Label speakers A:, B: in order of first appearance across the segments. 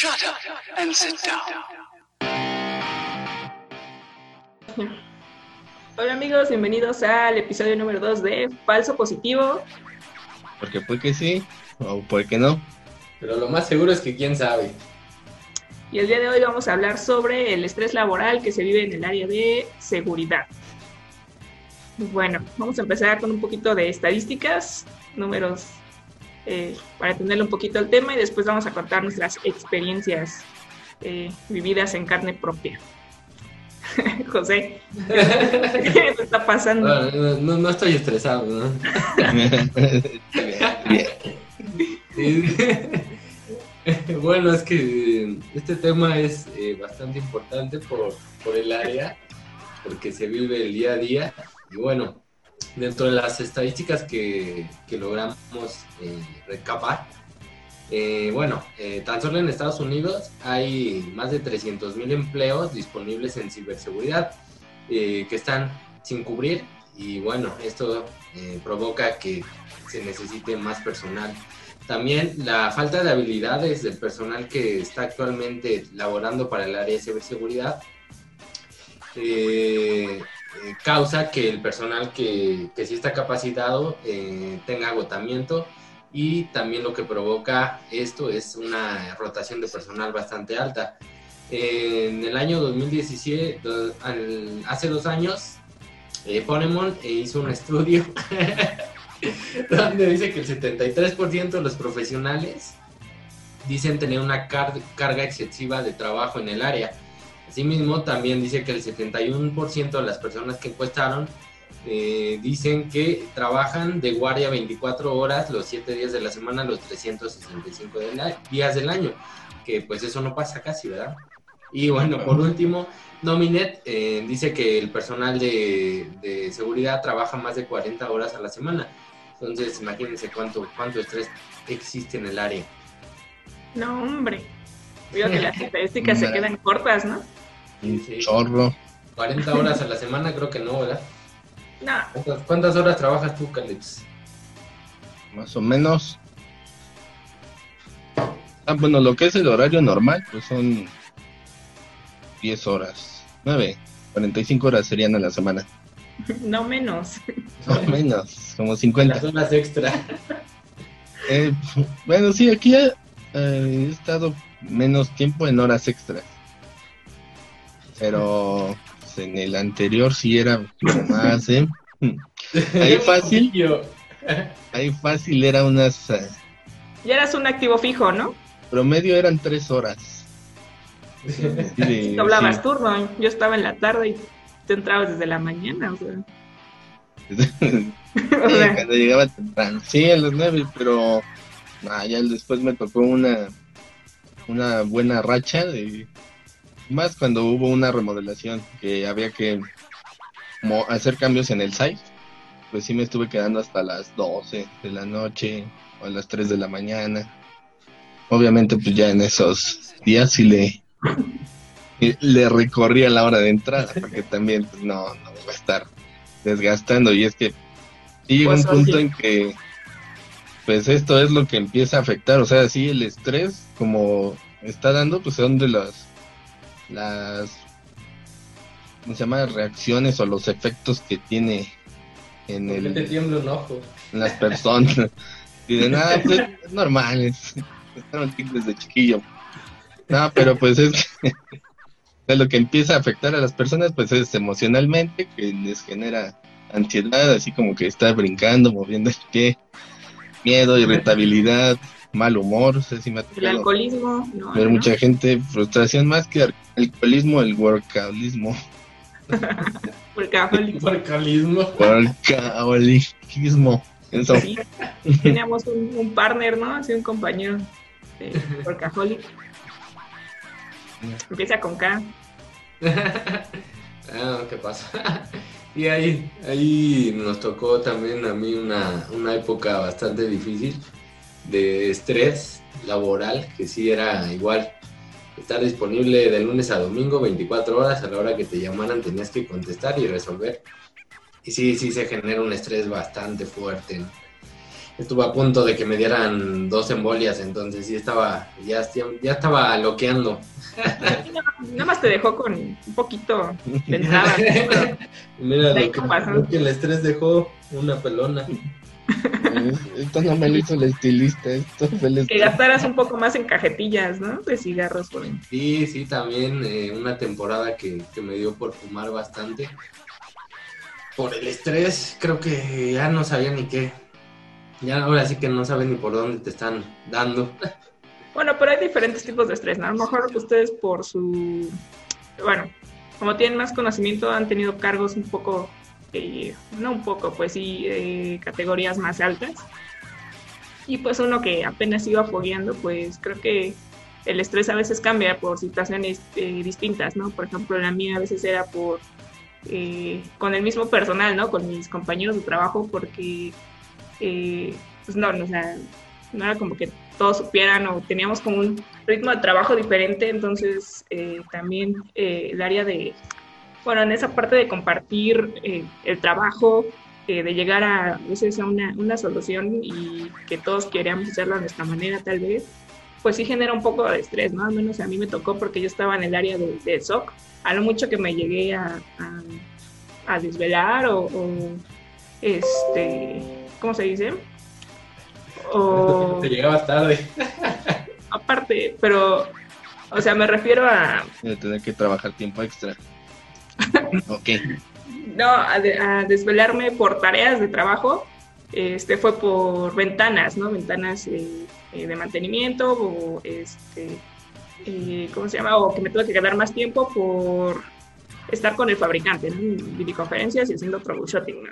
A: Shut up and sit down.
B: Hola amigos, bienvenidos al episodio número 2 de Falso Positivo.
C: Porque puede que sí, o puede que no.
D: Pero lo más seguro es que quién sabe.
B: Y el día de hoy vamos a hablar sobre el estrés laboral que se vive en el área de seguridad. Bueno, vamos a empezar con un poquito de estadísticas, números, eh, para tenerle un poquito el tema y después vamos a contar nuestras experiencias eh, vividas en carne propia. José, ¿qué te está pasando?
D: No, no, no, no estoy estresado, ¿no? Bueno, es que este tema es eh, bastante importante por, por el área, porque se vive el día a día. Y bueno, dentro de las estadísticas que, que logramos eh, recapar, eh, bueno, eh, tan solo en Estados Unidos hay más de 300 mil empleos disponibles en ciberseguridad eh, que están sin cubrir y bueno, esto provoca que se necesite más personal. También la falta de habilidades del personal que está actualmente laborando para el área de ciberseguridad eh, causa que el personal que, que sí está capacitado eh, tenga agotamiento y también lo que provoca esto es una rotación de personal bastante alta. En el año 2017, do- al- hace dos años, eh, Ponemon eh, hizo un estudio donde dice que el 73% de los profesionales dicen tener una car- carga excesiva de trabajo en el área. Asimismo, también dice que el 71% de las personas que encuestaron eh, dicen que trabajan de guardia 24 horas los 7 días de la semana, los 365 del a- días del año, que pues eso no pasa casi, ¿verdad? Y bueno, por último, Nominet eh, dice que el personal de, de seguridad trabaja más de 40 horas a la semana. Entonces, imagínense cuánto, cuánto estrés existe en el área.
B: No, hombre. Veo que las estadísticas se quedan cortas, ¿no?
C: Un
D: Sí.
C: chorro.
D: 40 horas a la semana creo que no, ¿verdad?
B: No,
D: ¿Cuántas, cuántas horas trabajas tú, Calix?
C: Más o menos. Ah, bueno, lo que es el horario normal, pues son 10 horas. 9. 45 horas serían a la semana.
B: no menos.
C: O menos, como
D: Las
C: 50.
D: horas extra.
C: Eh, bueno, sí, aquí eh, he estado menos tiempo en horas extras. Pero en el anterior sí era más, ¿eh? Ahí fácil,
D: Yo.
C: ahí fácil era unas... eh,
B: Ya eras un activo fijo, ¿no?
C: promedio eran 3 horas. Sí, de-
B: Tú hablabas
C: sí.
B: turno, yo estaba en la tarde y te entrabas desde la mañana, o sea.
C: Sí, cuando llegaba temprano. Sí, a las 9, pero ah, ya después me tocó una, una buena racha de más cuando hubo una remodelación que había que mo- hacer cambios en el site. Pues sí me estuve quedando hasta las 12 de la noche o a las 3 de la mañana. Obviamente pues ya en esos días sí le le recorría la hora de entrada porque también pues, no, no va a estar desgastando y es que sí llega
B: Pues,
C: un punto
B: oye.
C: en que pues esto es lo que empieza a afectar, o sea, sí el estrés como está dando pues son de las las ¿cómo se llama? reacciones o los efectos que tiene en
D: ¿Por qué te
C: el
D: tiembla un ojo?
C: en las personas y de nada pues es normal es, desde chiquillo no pero pues es de lo que empieza a afectar a las personas pues es emocionalmente que les genera ansiedad así como que está brincando moviendo el pie miedo irritabilidad mal humor sé si me ha
B: el alcoholismo, no.
C: ver
B: no.
C: mucha gente frustración más que al- alcoholismo el workaholismo workaholismo eso
B: Sí, teníamos un, un partner, ¿no? Así un compañero de Workaholic. Empieza con K.
D: ah, ¿qué pasa? y ahí, ahí nos tocó también a mí una, una época bastante difícil de estrés laboral, que sí era igual. Estar disponible de lunes a domingo, 24 horas, a la hora que te llamaran tenías que contestar y resolver. Y sí, sí se genera un estrés bastante fuerte. ¿no? estuve a punto de que me dieran dos embolias, entonces sí estaba, ya, ya estaba loqueando.
B: Nada más te dejó con un poquito de entrada.
D: Mira, lo que, el estrés dejó una pelona.
C: Esto no me lo hizo el estilista, esto fue el
B: Que gastaras un poco más en cajetillas, ¿no? De cigarros por ahí.
D: Sí, sí, también eh, una temporada que, que me dio por fumar bastante. Por el estrés, creo que ya no sabía ni qué. Ya ahora sí que no saben ni por dónde te están dando.
B: Bueno, pero hay diferentes tipos de estrés, ¿no? A lo mejor ustedes por su... Bueno, como tienen más conocimiento, han tenido cargos un poco, eh, no un poco, pues sí, eh, categorías más altas. Y pues uno que apenas iba apoyando, pues creo que el estrés a veces cambia por situaciones eh, distintas, ¿no? Por ejemplo, la mía a veces era por... con el mismo personal, ¿no? Con mis compañeros de trabajo, porque eh, pues no, no, sea, no era como que todos supieran o teníamos como un ritmo de trabajo diferente, entonces eh, también eh, el área de, bueno, en esa parte de compartir el trabajo, de llegar a, veces a una, una, solución y que todos queríamos hacerlo a nuestra manera tal vez, pues sí genera un poco de estrés, ¿no? Al menos a mí me tocó porque yo estaba en el área de, de SOC, a lo mucho que me llegué a, a, desvelar o, o este ¿cómo se dice?
D: O... Te llegabas tarde.
B: Aparte, pero, o sea, me refiero a...
C: tener que trabajar tiempo extra. Ok.
B: No, a, desvelarme por tareas de trabajo. Este fue por ventanas, ¿no? Ventanas eh, eh, de mantenimiento o este, eh, ¿cómo se llama? O que me tuve que quedar más tiempo por estar con el fabricante, ¿no? En videoconferencias y haciendo troubleshooting, ¿no?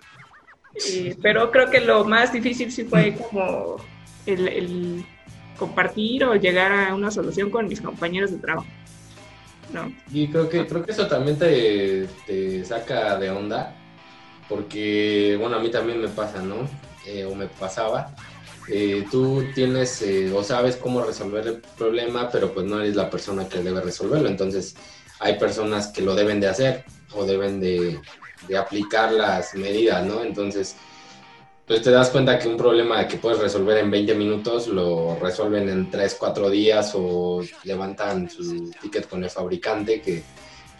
B: pero creo que lo más difícil sí fue como el, compartir o llegar a una solución con mis compañeros de trabajo. ¿No?
D: Y creo que, creo que eso también te, saca de onda, porque, bueno, a mí también me pasa, ¿no? Eh, o me pasaba. Eh, tú tienes eh, o sabes cómo resolver el problema, pero pues no eres la persona que debe resolverlo. Entonces, hay personas que lo deben de hacer o deben de, de aplicar las medidas, ¿no? Entonces, pues te das cuenta que un problema que puedes resolver en 20 minutos lo resuelven en 3, 4 días o levantan su ticket con el fabricante que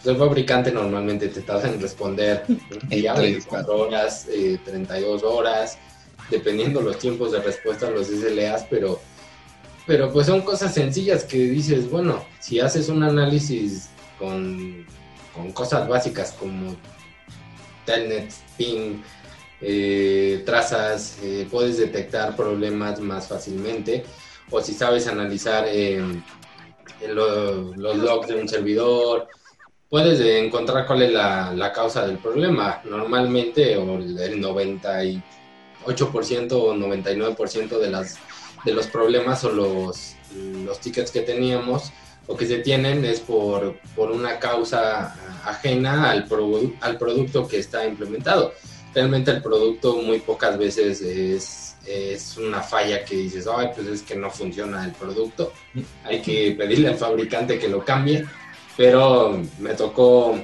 D: pues el fabricante normalmente te tarda en responder ya 24 horas, 32 eh, horas, dependiendo los tiempos de respuesta a los SLAs, pero, pero pues son cosas sencillas que dices, bueno, si haces un análisis con, con cosas básicas como telnet, ping, eh, trazas, eh, puedes detectar problemas más fácilmente. O si sabes analizar eh, los logs de un servidor, puedes encontrar cuál es la, causa del problema. Normalmente, o el 98% o 99% de, las, de los problemas o los, los tickets que teníamos o que se tienen es por, por una causa ajena al, al producto que está implementado. Realmente el producto muy pocas veces es, es una falla que dices, ay, pues es que no funciona el producto. Hay que pedirle al fabricante que lo cambie. Pero me tocó,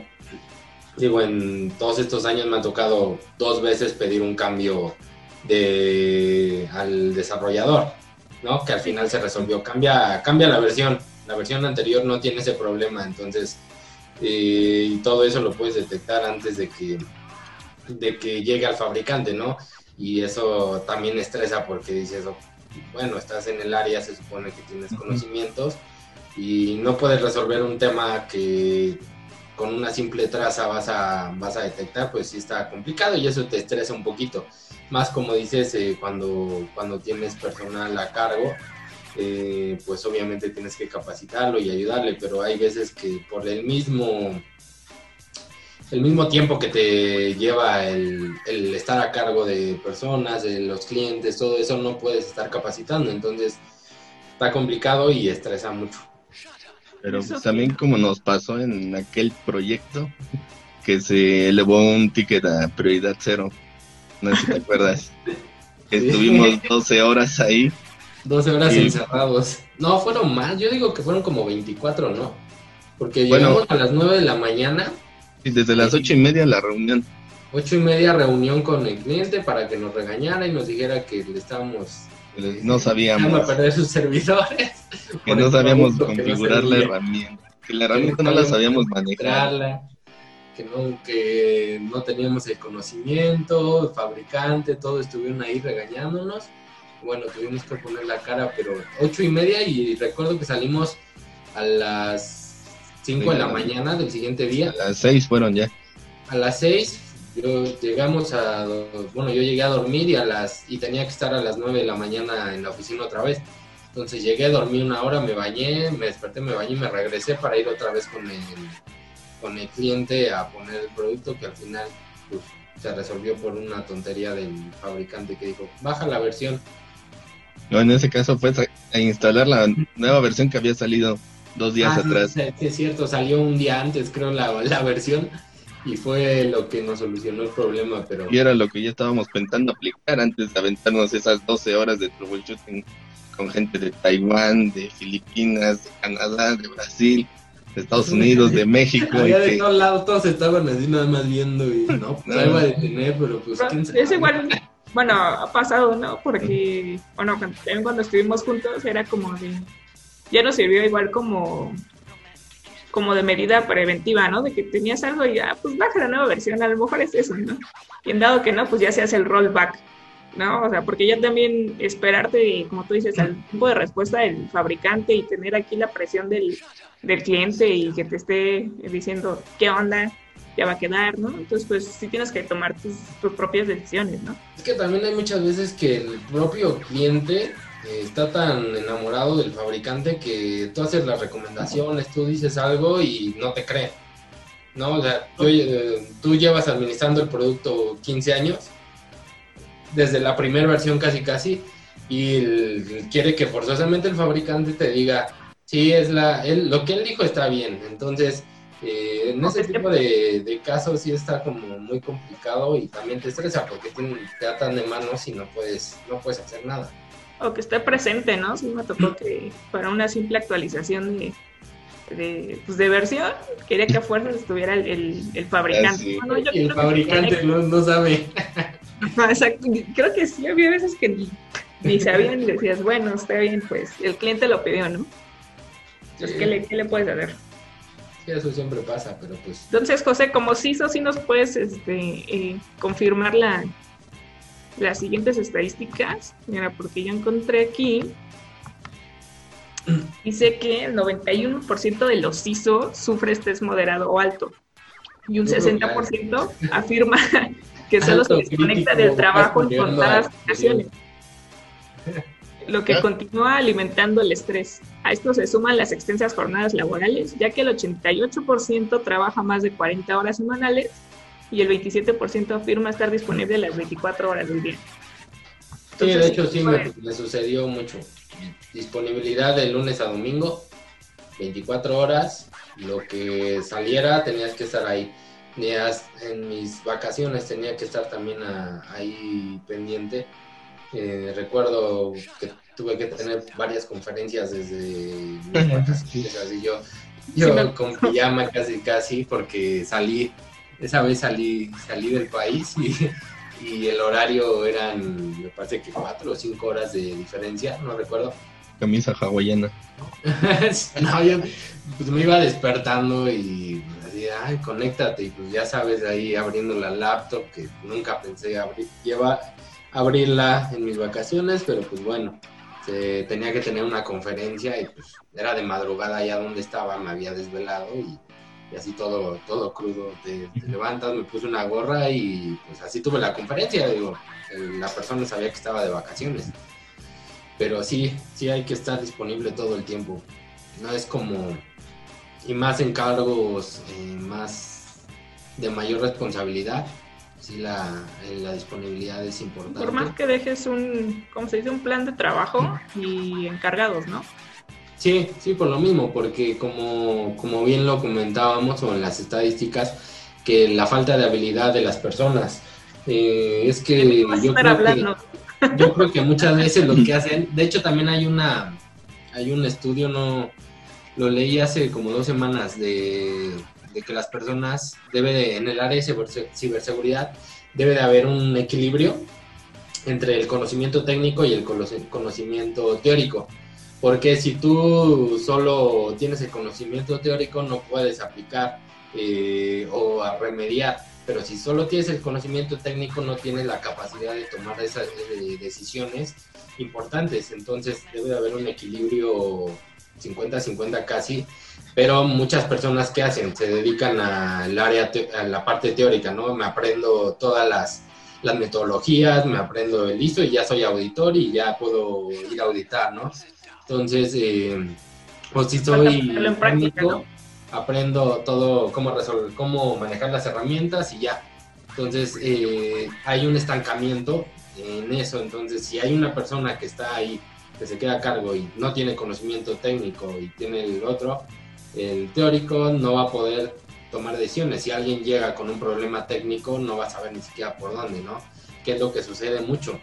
D: digo, en todos estos años me ha tocado dos veces pedir un cambio de, al desarrollador, ¿no? Que al final se resolvió. Cambia, cambia la versión la versión anterior no tiene ese problema, entonces eh, y todo eso lo puedes detectar antes de que, de que llegue al fabricante, ¿no? Y eso también estresa porque dices, oh, bueno, estás en el área, se supone que tienes conocimientos y no puedes resolver un tema que con una simple traza vas a, vas a detectar, pues sí está complicado y eso te estresa un poquito. Más como dices, eh, cuando, cuando tienes personal a cargo, eh, pues obviamente tienes que capacitarlo y ayudarle, pero hay veces que por el mismo, el mismo tiempo que te lleva el, estar a cargo de personas, de los clientes, todo eso no puedes estar capacitando, entonces está complicado y estresa mucho.
C: Pero pues, también como nos pasó en aquel proyecto que se elevó un ticket a prioridad cero, no sé si te acuerdas. Estuvimos 12 horas ahí
D: 12 horas encerrados. No, fueron más. Yo digo que fueron como 24, ¿no? Porque llegamos a las 9 de la mañana.
C: Y desde las ocho y media la reunión.
D: Ocho y media reunión con el cliente para que nos regañara y nos dijera que le estábamos
C: no sabíamos
D: a perder sus servidores.
C: Que no sabíamos configurar la herramienta. Que la herramienta no la sabíamos manejar.
D: Que no, que no teníamos el conocimiento, el fabricante, todo estuvieron ahí regañándonos. Bueno, tuvimos que poner la cara, pero ocho y media y recuerdo que salimos a las cinco de la mañana del siguiente día.
C: A las seis fueron ya.
D: A las seis yo llegamos a, bueno, yo llegué a dormir y a las, y tenía que estar a las 9 de la mañana en la oficina otra vez. Entonces llegué, dormí una hora, me bañé, me desperté, me bañé y me regresé para ir otra vez con el, con el cliente a poner el producto que al final pues, se resolvió por una tontería del fabricante que dijo, baja la versión.
C: No, en ese caso fue a instalar la nueva versión que había salido dos días ah, atrás.
D: Sí, es cierto, salió un día antes creo la, la versión y fue lo que nos solucionó el problema, pero...
C: Y era lo que ya estábamos pensando aplicar antes de aventarnos esas 12 horas de troubleshooting con gente de Taiwán, de Filipinas, de Canadá, de Brasil, de Estados Unidos, de México.
D: Allá de todos lados todos estaban así nada más viendo y no, pues no. iba a detener, pero pues quién
B: Es igual, bueno, ha pasado, ¿no? Porque, bueno, también cuando estuvimos juntos era como de... Ya nos sirvió igual como como de medida preventiva, ¿no? De que tenías algo y ya, pues baja la nueva versión, a lo mejor es eso, ¿no? Y en dado que no, pues ya se hace el rollback, ¿no? O sea, porque ya también esperarte, como tú dices, al tiempo de respuesta del fabricante y tener aquí la presión del, del cliente y que te esté diciendo qué onda, ya va a quedar, ¿no? Entonces, pues sí tienes que tomar tus, tus propias decisiones, ¿no?
D: Es que también hay muchas veces que el propio cliente está tan enamorado del fabricante que tú haces las recomendaciones, tú dices algo y no te cree. ¿No? O sea, eh, tú, llevas administrando el producto 15 años, desde la primera versión casi casi, y quiere que forzosamente el fabricante te diga, sí, es la, él, lo que él dijo está bien. Entonces, eh, en ese tipo de, casos sí está como muy complicado y también te estresa porque te, te atan de manos y no puedes, no puedes hacer nada
B: o que esté presente, ¿no? Sí me tocó que para una simple actualización de, de, pues de versión, quería que a fuerzas estuviera el, el, fabricante.
D: Ah, el fabricante no, sabe.
B: Exacto, creo que sí, había veces que ni, ni sabían y decías, bueno, está bien, pues el cliente lo pidió, ¿no? Entonces, ¿qué, le, ¿qué le puedes hacer?
D: Sí, eso siempre pasa, pero pues...
B: Entonces, José, como CISO, sí nos puedes este, eh, confirmar la, las siguientes estadísticas, mira, porque yo encontré aquí, dice que el 91% de los CISO sufre estrés moderado o alto. Y un 60% afirma que solo se desconecta del trabajo en contadas ocasiones, lo que continúa alimentando el estrés. A esto se suman las extensas jornadas laborales, ya que el 88% trabaja más de 40 horas semanales y el 27% afirma estar disponible las 24 horas del día.
D: sí, de hecho sí me, sucedió mucho. Disponibilidad de lunes a domingo, 24 horas, lo que saliera tenías que estar ahí. En mis vacaciones tenía que estar también ahí pendiente. Eh, recuerdo que tuve que tener varias conferencias desde mis vacaciones, así yo, yo con pijama casi casi porque salí esa vez salí, salí del país y, el horario eran, me parece que cuatro o cinco horas de diferencia, no recuerdo.
C: Camisa hawaiana.
D: no, yo pues me iba despertando y así, ay, conéctate, y pues ya sabes, ahí abriendo la laptop, que nunca pensé abrir, lleva, abrirla en mis vacaciones, pero pues bueno, tenía que tener una conferencia y pues era de madrugada allá donde estaba, me había desvelado y y así todo, todo crudo. Te, levantas, me puse una gorra y pues así tuve la conferencia. Digo, la persona sabía que estaba de vacaciones. Pero sí, sí hay que estar disponible todo el tiempo. No es como, y más en cargos eh, más de mayor responsabilidad, sí la, la, disponibilidad es importante.
B: Por más que dejes un, ¿cómo se dice? Un plan de trabajo y encargados, ¿no?
D: Sí, sí, por lo mismo, porque como, como bien lo comentábamos o en las estadísticas, que la falta de habilidad de las personas. Eh, es que yo creo que yo creo que muchas veces lo que hacen, de hecho también hay una hay un estudio no lo leí hace como dos semanas de, de que las personas, debe de, en el área de ciberseguridad, debe de haber un equilibrio entre el conocimiento técnico y el conocimiento teórico. Porque si tú solo tienes el conocimiento teórico, no puedes aplicar eh, o remediar. Pero si solo tienes el conocimiento técnico, no tienes la capacidad de tomar esas eh, decisiones importantes. Entonces debe de haber un equilibrio 50-50 casi. Pero muchas personas que hacen se dedican al área, a la parte teórica, ¿no? Me aprendo todas las las metodologías, me aprendo el ISO y ya soy auditor y ya puedo ir a auditar, ¿no? Entonces, eh, pues si soy técnico, aprendo todo, cómo resolver, cómo manejar las herramientas y ya. Entonces, eh, hay un estancamiento en eso. Entonces, si hay una persona que está ahí, que se queda a cargo y no tiene conocimiento técnico y tiene el otro, el teórico, no va a poder tomar decisiones. Si alguien llega con un problema técnico, no va a saber ni siquiera por dónde, ¿no? Que es lo que sucede mucho.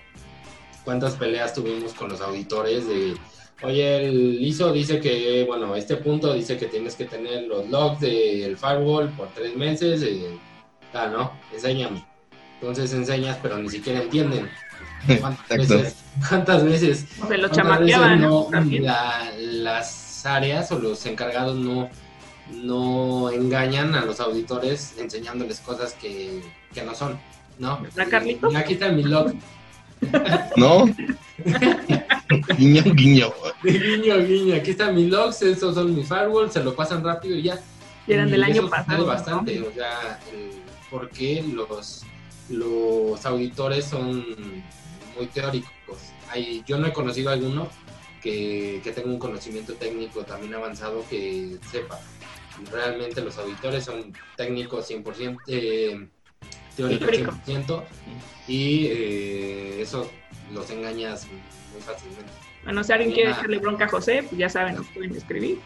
D: ¿Cuántas peleas tuvimos con los auditores de, oye, el ISO dice que, bueno, este punto dice que tienes que tener los logs del firewall por tres meses, eh, ah, ¿no? Enséñame. Entonces enseñas, pero ni siquiera entienden. ¿Cuántas veces? ¿Cuántas veces?
B: Se lo chamaqueaban,
D: no, las áreas o los encargados no no engañan a los auditores enseñándoles cosas que, no son, ¿no?
B: ¿La Carlitos?
D: Aquí está mi log.
C: ¿No? guiño, guiño.
D: guiño, guiño. Aquí están mis logs, estos son mis firewalls, se lo pasan rápido y ya.
B: Y eran del año pasado.
D: bastante, o sea, porque los, los auditores son muy teóricos. Hay, yo no he conocido a alguno que, que tenga un conocimiento técnico también avanzado que sepa realmente los auditores son técnicos 100%, eh, teóricos 100%, y eh, eso los engañas muy fácilmente.
B: Bueno, si alguien quiere echarle bronca a José, pues ya saben, nos pueden escribir.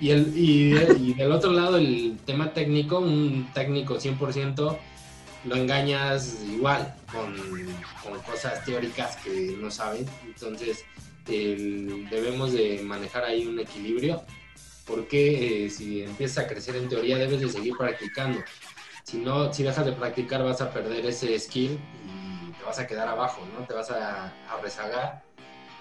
D: Y, el, y, del otro lado, el tema técnico, un técnico 100%, lo engañas igual con, con cosas teóricas que no saben. Entonces, debemos de manejar ahí un equilibrio porque eh, si empiezas a crecer en teoría debes de seguir practicando. Si no, si dejas de practicar vas a perder ese skill y te vas a quedar abajo, ¿no? Te vas a, rezagar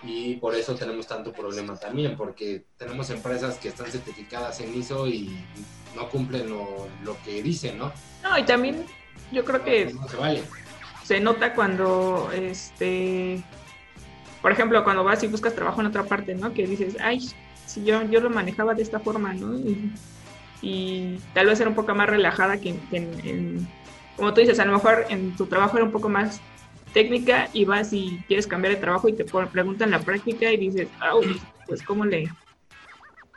D: y por eso tenemos tanto problema también, porque tenemos empresas que están certificadas en ISO y no cumplen lo, que dicen, ¿no?
B: No, y también yo creo que
D: no se, vale.
B: se nota cuando, este, por ejemplo, cuando vas y buscas trabajo en otra parte, ¿no? Que dices, ay, si yo, yo lo manejaba de esta forma, ¿no? Y, tal vez era un poco más relajada que en, como tú dices, a lo mejor en tu trabajo era un poco más técnica y vas y quieres cambiar de trabajo y te preguntan la práctica y dices, pues cómo le,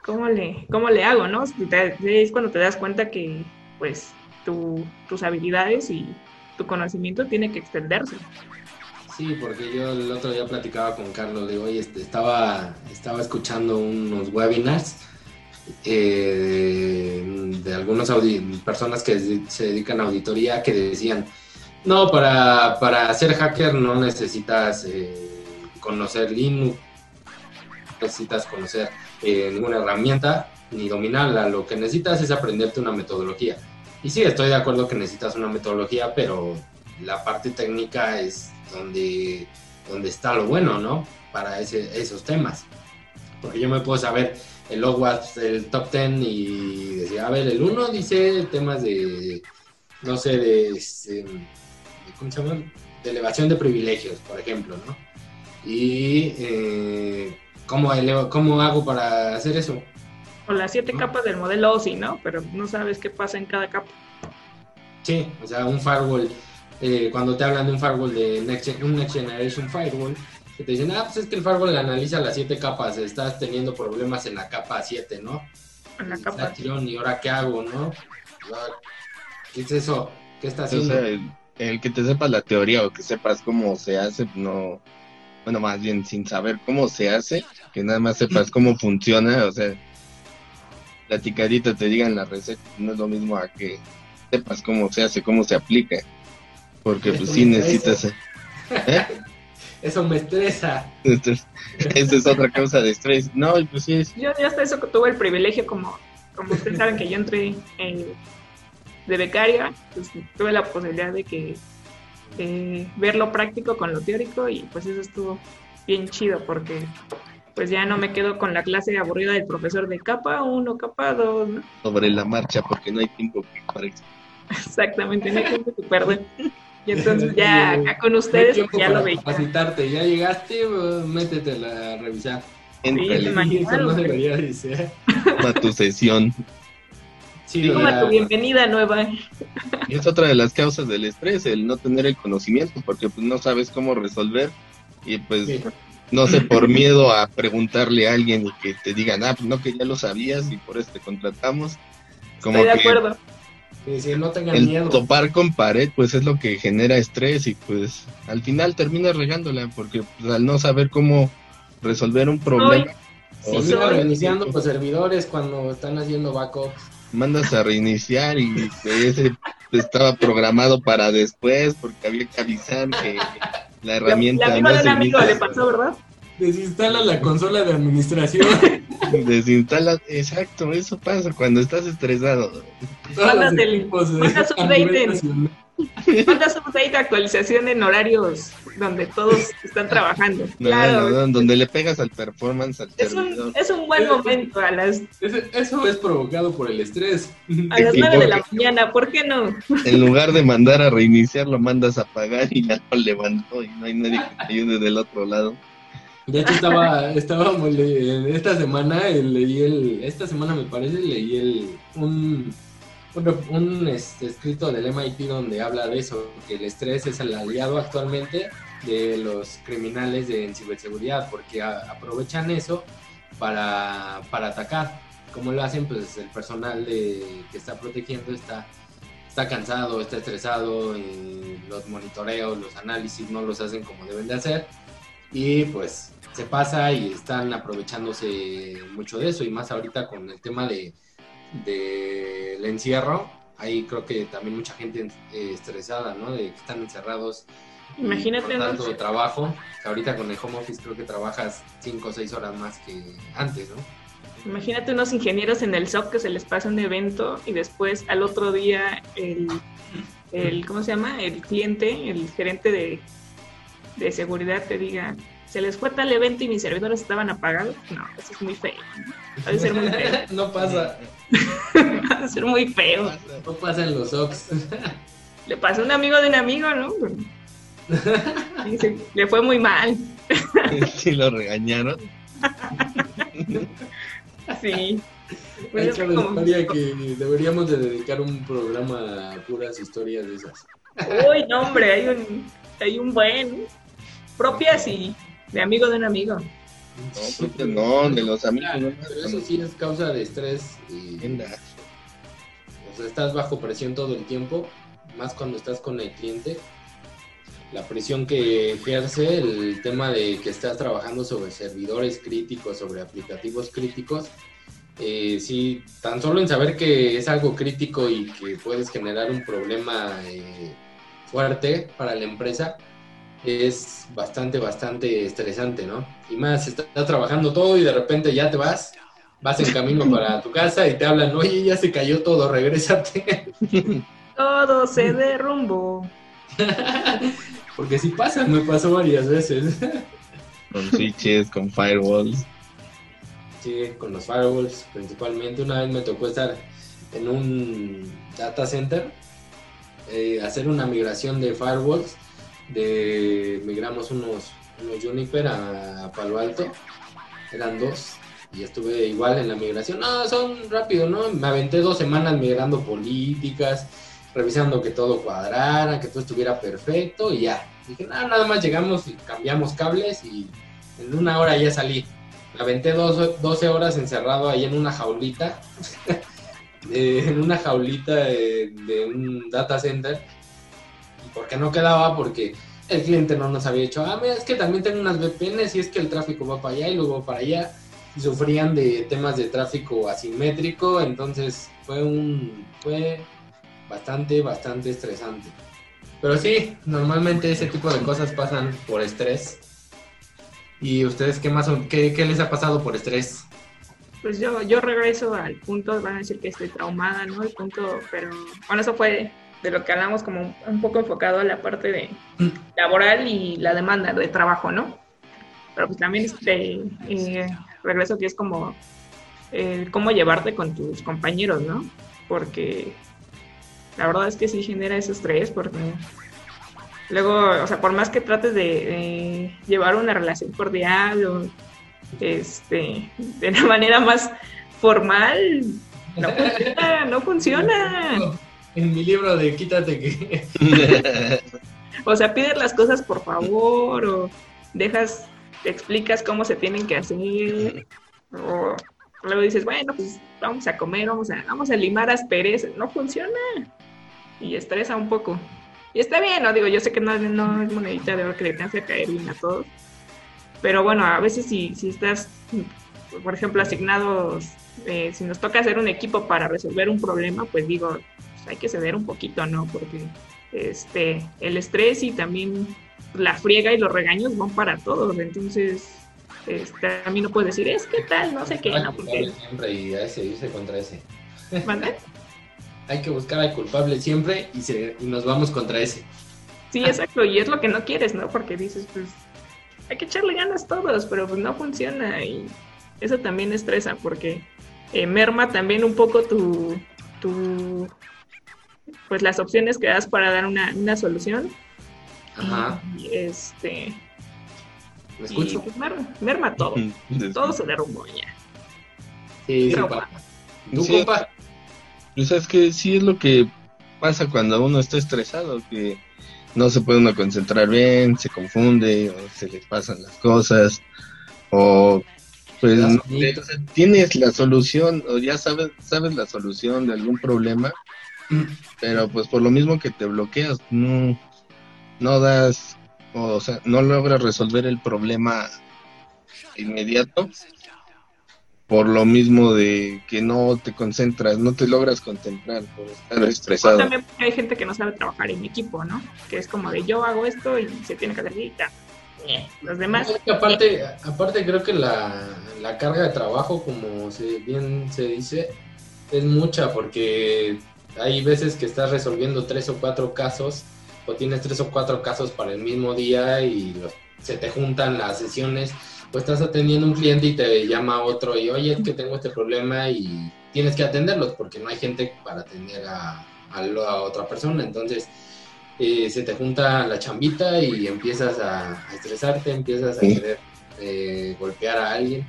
B: cómo le, cómo le hago, ¿no? Es cuando te das cuenta que pues tus habilidades y tu conocimiento tiene que extenderse.
D: Sí, porque yo el otro día platicaba con Carlos, de hoy este, estaba, estaba escuchando unos webinars eh, de algunas personas que se dedican a auditoría que decían, no, para, para ser hacker no necesitas eh, conocer Linux, no necesitas conocer eh, ninguna herramienta ni dominarla, lo que necesitas es aprenderte una metodología. Y sí, estoy de acuerdo que necesitas una metodología, pero la parte técnica es donde, donde está lo bueno, ¿no? Para esos temas. Porque yo me puedo saber el logwatch del top 10 y decir, a ver, el 1 dice temas de, no sé, de, este, ¿cómo se llama? De elevación de privilegios, por ejemplo, ¿no? Y eh, ¿cómo, ¿cómo hago para hacer eso?
B: O las siete capas del modelo OSI, ¿no? Pero no sabes qué pasa en cada capa.
D: Sí, o sea, un firewall eh, cuando te hablan de un firewall de next, un Next Generation Firewall, que te dicen, ah, pues es que el firewall analiza las siete capas, estás teniendo problemas en la capa 7, ¿no?
B: En la capa.
D: ¿Y ahora qué hago, no? ¿Qué es eso? ¿Qué está haciendo?
C: el, que te sepas la teoría o que sepas cómo se hace, no. Bueno, más bien sin saber cómo se hace, que nada más sepas cómo funciona, o sea, platicadito te digan la receta, no es lo mismo a que sepas cómo se hace, cómo se aplica. Porque pues sí necesitas... ¿eh?
D: eso me estresa.
C: Esa es otra causa de estrés. No, pues sí es.
B: Yo, yo hasta eso que tuve el privilegio, como, como ustedes saben que yo entré en- de becaria, pues tuve la posibilidad de que eh, ver lo práctico con lo teórico y pues eso estuvo bien chido porque pues ya no me quedo con la clase aburrida del profesor de capa 1, capa 2, ¿no?
C: sobre la marcha porque no hay tiempo para eso.
B: Exactamente, no hay tiempo que perder. Y entonces ya acá con ustedes
D: No
B: ya lo veía.
D: capacitarte, ya llegaste, métetela a revisar.
B: Me imagino.
D: Eso no debería de ser.
C: toma tu sesión.
D: Sí,
B: Toma
D: la-
B: tu bienvenida nueva.
C: Y es otra de las causas del estrés, el no tener el conocimiento, porque pues no sabes cómo resolver y pues
D: Sí.
C: no sé, por miedo a preguntarle a alguien y que te digan, ah, pues no, que ya lo sabías y por eso te contratamos. Como
B: Estoy de
C: que
B: acuerdo.
D: Sí, sí, no tengan
C: el
D: miedo.
C: topar con pared, pues es lo que genera estrés y pues al final terminas regándola, porque pues, al no saber cómo resolver un problema,
B: Sí,
C: o
D: sea, reiniciando pues, servidores cuando están haciendo backups.
C: mandas a reiniciar y ese estaba programado para después porque había que avisar que la
B: La,
C: herramienta
B: la amigo
C: no
B: de un
C: se
B: amigo le pasó, ¿verdad?
D: Desinstala la consola de administración.
C: Desinstala, exacto, eso pasa cuando estás estresado.
B: Mandas update actualización en horarios donde todos están trabajando.
C: No,
B: Claro,
C: no, no, donde le pegas al performance al
B: es un, es un buen momento a las,
D: Eso es provocado por el estrés.
B: a las 9 de la mañana, ¿por qué no?
C: En lugar de mandar a reiniciar, lo mandas a apagar y ya lo levantó y no hay nadie que te ayude del otro lado.
D: De hecho, estaba, le- esta semana, eh, leí el, esta semana me parece, leí el, un, un, un, este, escrito del MIT donde habla de eso, que el estrés es el aliado actualmente de los criminales de en ciberseguridad, porque a- aprovechan eso para, para atacar. ¿Cómo lo hacen? Pues el personal de, que está protegiendo está, está cansado, está estresado, y los monitoreos, los análisis no los hacen como deben de hacer y pues se pasa y están aprovechándose mucho de eso y más ahorita con el tema de del encierro ahí creo que también mucha gente eh, estresada no de que están encerrados
B: Imagínate,
D: por
B: ¿no?
D: tanto trabajo que ahorita con el home office creo que trabajas 5 o 6 horas más que antes no
B: Imagínate unos ingenieros en el SOC que se les pasa un evento y después al otro día el, el ¿cómo se llama? El cliente, el gerente de, de seguridad te diga, se les fue tal evento y mis servidores estaban apagados. No, eso es muy feo. ¿no? Ha de ser muy feo.
D: no pasa
B: Ha de ser muy feo.
D: no pasa en los Ox
B: Le pasó a un amigo de un amigo, ¿no? Dice, le fue muy mal.
C: Sí, lo regañaron.
B: Sí. Pues es como-
D: historia que deberíamos de dedicar un programa a puras historias de esas
B: Uy, no, hombre, hay un, hay un buen. Propias y de amigo de un amigo.
C: No, porque no, de los amigos. no,
D: Pero eso sí es causa de estrés y o sea, estás bajo presión todo el tiempo, más cuando estás con el cliente. La presión que ejerce, el tema de que estás trabajando sobre servidores críticos, sobre aplicativos críticos, eh, sí, tan solo en saber que es algo crítico y que puedes generar un problema eh, fuerte para la empresa, es bastante, bastante estresante, ¿no? Y más, estás trabajando todo y de repente ya te vas, vas en camino para tu casa y te hablan, oye, ya se cayó todo, regrésate.
B: Todo se derrumbó.
D: Porque sí pasa, me pasó varias veces.
C: Con switches, con firewalls.
D: Sí, con los firewalls principalmente. Una vez me tocó estar en un data center, eh, hacer una migración de firewalls. De, migramos unos, unos Juniper a Palo Alto, eran dos, y estuve igual en la migración. No, son rápido, ¿no? Me aventé dos semanas migrando políticas, revisando que todo cuadrara, que todo estuviera perfecto, y ya. Dije, "No, nada más llegamos y cambiamos cables, y en una hora ya salí. Me aventé dos- 12 horas encerrado ahí en una jaulita, eh, en una jaulita de un data center. ¿Y por qué no quedaba? Porque el cliente no nos había dicho, ah, mira, es que también tengo unas VPNs y es que el tráfico va para allá y luego para allá. Y sufrían de temas de tráfico asimétrico, entonces fue un fue bastante, bastante estresante. Pero sí, normalmente ese tipo de cosas pasan por estrés ¿Y ustedes qué más? ¿Qué, qué les ha pasado por estrés?
B: Pues yo, yo regreso al punto, van a decir que estoy traumada, ¿no? El punto, pero bueno, eso fue de lo que hablamos como un poco enfocado a la parte de laboral y la demanda de trabajo, ¿no? Pero pues también este eh, regreso que es como eh, cómo llevarte con tus compañeros, ¿no? Porque la verdad es que sí genera ese estrés porque luego, o sea, por más que trates de, llevar una relación cordial o este, de una manera más formal, no funciona, no funciona.
D: En mi libro de Quítate que...
B: O sea, pides las cosas por favor, o dejas, te explicas cómo se tienen que hacer, o luego dices, bueno, pues vamos a comer, vamos a, vamos a limar asperezas. No funciona. Y estresa un poco. Y está bien, ¿no? Digo, yo sé que no, no es monedita de oro que le tengas que caer bien a todos. Pero bueno, a veces si, si estás, por ejemplo, asignados, eh, si nos toca hacer un equipo para resolver un problema, pues digo, pues hay que ceder un poquito, ¿no? Porque este, el estrés y también la friega y los regaños van para todos. Entonces, este, a mí no puedes decir, es que tal, no sé qué, no, porque...
D: siempre y a ese irse contra ese.
B: ¿Mande?
D: Hay que buscar al culpable siempre y, se- y nos vamos contra ese.
B: Sí, exacto, y es lo que no quieres, ¿no? Porque dices, pues, hay que echarle ganas todos, pero pues no funciona y eso también estresa porque eh, merma también un poco tu, tu, pues las opciones que das para dar una, una solución.
D: Ajá,
B: Y, este,
D: ¿me
B: y,
D: escucho?
B: pues, merma, merma todo, todo se derrumbó ya.
D: Sí, sí,
B: Pero,
D: pa. ¿Tú,
C: Sí.
D: compa?
C: Pues es que sí es lo que pasa cuando uno está estresado, que no se puede uno concentrar bien, se confunde, o se le pasan las cosas, o pues no o sea, tienes la solución, o ya sabes, sabes la solución de algún problema, pero pues por lo mismo que te bloqueas, no, no das, o sea, no logras resolver el problema inmediato por lo mismo de que no te concentras, no te logras concentrar por estar estresado.
B: También porque hay gente que no sabe trabajar en equipo, ¿no? Que es como de yo hago esto y se tiene que hacer y tal. Eh, Los demás,
D: Es que aparte, aparte creo que la, la carga de trabajo, como se, bien se dice, es mucha porque hay veces que estás resolviendo tres o cuatro casos o tienes tres o cuatro casos para el mismo día y los- se te juntan las sesiones o estás atendiendo un cliente y te llama otro y oye, es que tengo este problema y tienes que atenderlos porque no hay gente para atender a, a otra persona. Entonces, eh, se te junta la chambita y empiezas a, a estresarte, empiezas a
C: Sí.
D: querer eh, golpear a alguien.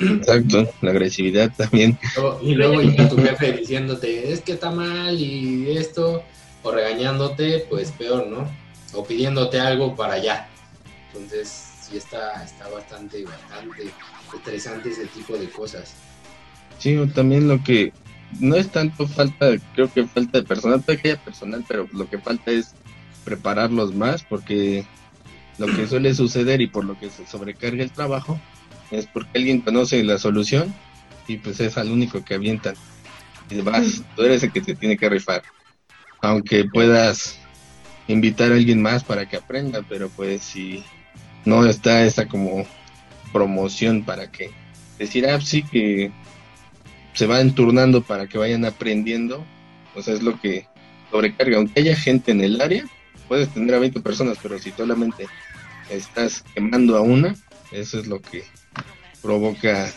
C: Exacto, la agresividad también.
D: Y luego llega tu jefe diciéndote, es que está mal y esto, o regañándote, pues peor, ¿no? O pidiéndote algo para allá. Entonces, sí está, está bastante, bastante estresante ese tipo de cosas.
C: Sí, o también lo que no es tanto falta, creo que falta de personal, puede que haya personal, pero lo que falta es prepararlos más porque lo que suele suceder y por lo que se sobrecarga el trabajo es porque alguien conoce la solución y pues es al único que avientan. Y vas, tú eres el que te tiene que rifar. Aunque puedas invitar a alguien más para que aprenda, pero pues si no está esa como promoción para que decir, ah, sí que se van turnando para que vayan aprendiendo, sea, es lo que sobrecarga. Aunque haya gente en el área, puedes tener a 20 personas, pero si solamente estás quemando a una, eso es lo que provoca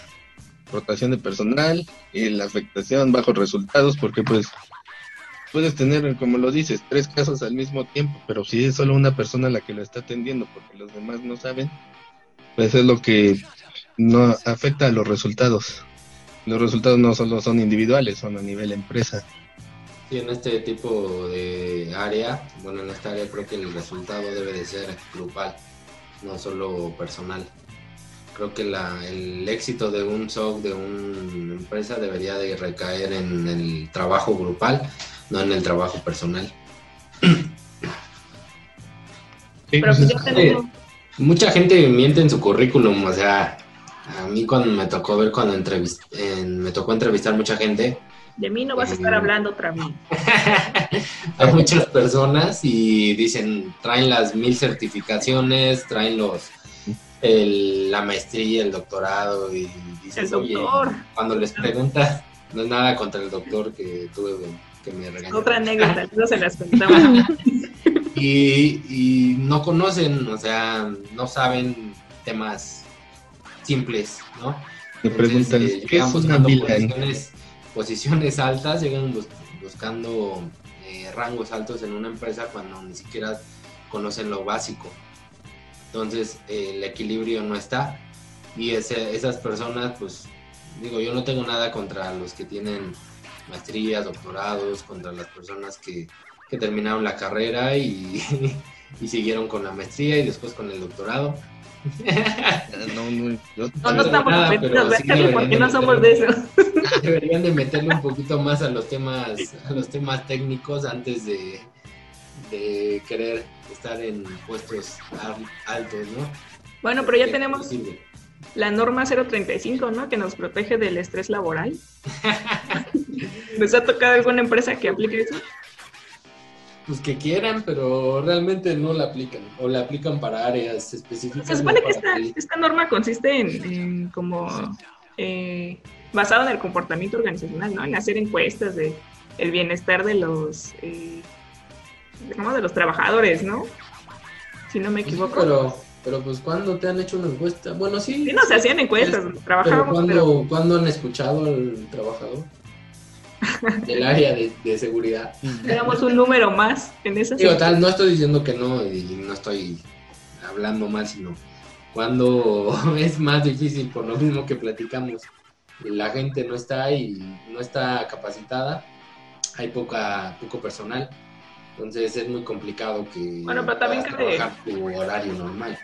C: rotación de personal y la afectación, bajos resultados, porque pues puedes tener, como lo dices, tres casos al mismo tiempo, pero si es solo una persona la que lo está atendiendo, porque los demás no saben, pues es lo que no afecta a los resultados. Los resultados no solo son individuales, son a nivel empresa.
D: Sí, en este tipo de área, bueno, en esta área creo que el resultado debe de ser grupal, no solo personal. Creo que la, el éxito de un SOC, de una empresa, debería de recaer en el trabajo grupal, no en el trabajo personal.
B: pero
C: pues
B: pues
C: es-
B: ya tenemos,
D: Mucha gente miente en su currículum, o sea, a mí cuando me tocó ver, cuando entrevist en- me tocó entrevistar mucha gente,
B: de mí no vas a estar hablando otra vez.
D: a muchas personas y dicen, traen las mil certificaciones, traen los el- la maestría, el doctorado y dices,
B: El
D: oye,
B: doctor.
D: cuando les preguntas, no es nada contra el doctor que tuve que me regañó.
B: Otra anécdota, no se las contamos.
D: y, y no conocen, o sea, no saben temas simples, ¿no?
C: Me
D: Entonces,
C: preguntan,
D: eh,
C: ¿qué es
D: llegan
C: una
D: posiciones, posiciones altas, llegan bus- buscando eh, rangos altos en una empresa cuando ni siquiera conocen lo básico. Entonces, eh, el equilibrio no está. Y ese- esas personas, pues, digo, yo no tengo nada contra los que tienen maestrías, doctorados, contra las personas que, que terminaron la carrera y, y siguieron con la maestría y después con el doctorado.
C: No, no, yo-
B: No, no estamos
D: Nada,
B: ¿verdad,
D: sí
B: porque no somos de eso.
D: Deberían de meterle un poquito más a los temas, a los temas técnicos antes de, de querer estar en puestos al- altos, ¿no?
B: Bueno, pero ya tenemos la norma 035, ¿no? Que nos protege del estrés laboral. ¿Les ha tocado alguna empresa que aplique eso?
D: Pues que quieran, pero realmente no la aplican. O la aplican para áreas específicas.
B: Se supone
D: no
B: que esta, esta norma consiste en, en como eh, basado en el comportamiento organizacional, ¿no? En hacer encuestas de el bienestar de los eh, de los trabajadores, ¿no? Si no me
D: Pues sí,
B: equivoco.
D: pero, pero pues cuando te han hecho una encuesta. Bueno, sí.
B: Sí, no se hacían encuestas,
D: Pero
B: trabajábamos,
D: ¿cuándo,
B: pero
D: ¿cuándo han escuchado al trabajador? Del área de, de seguridad.
B: éramos un número más en esa
D: Digo, tal, no estoy diciendo que no y no estoy hablando mal, sino cuando es más difícil por lo mismo que platicamos. La gente no está y no está capacitada, hay poca poco personal, entonces es muy complicado que
B: Bueno, pero también cabe-
D: tu horario normal.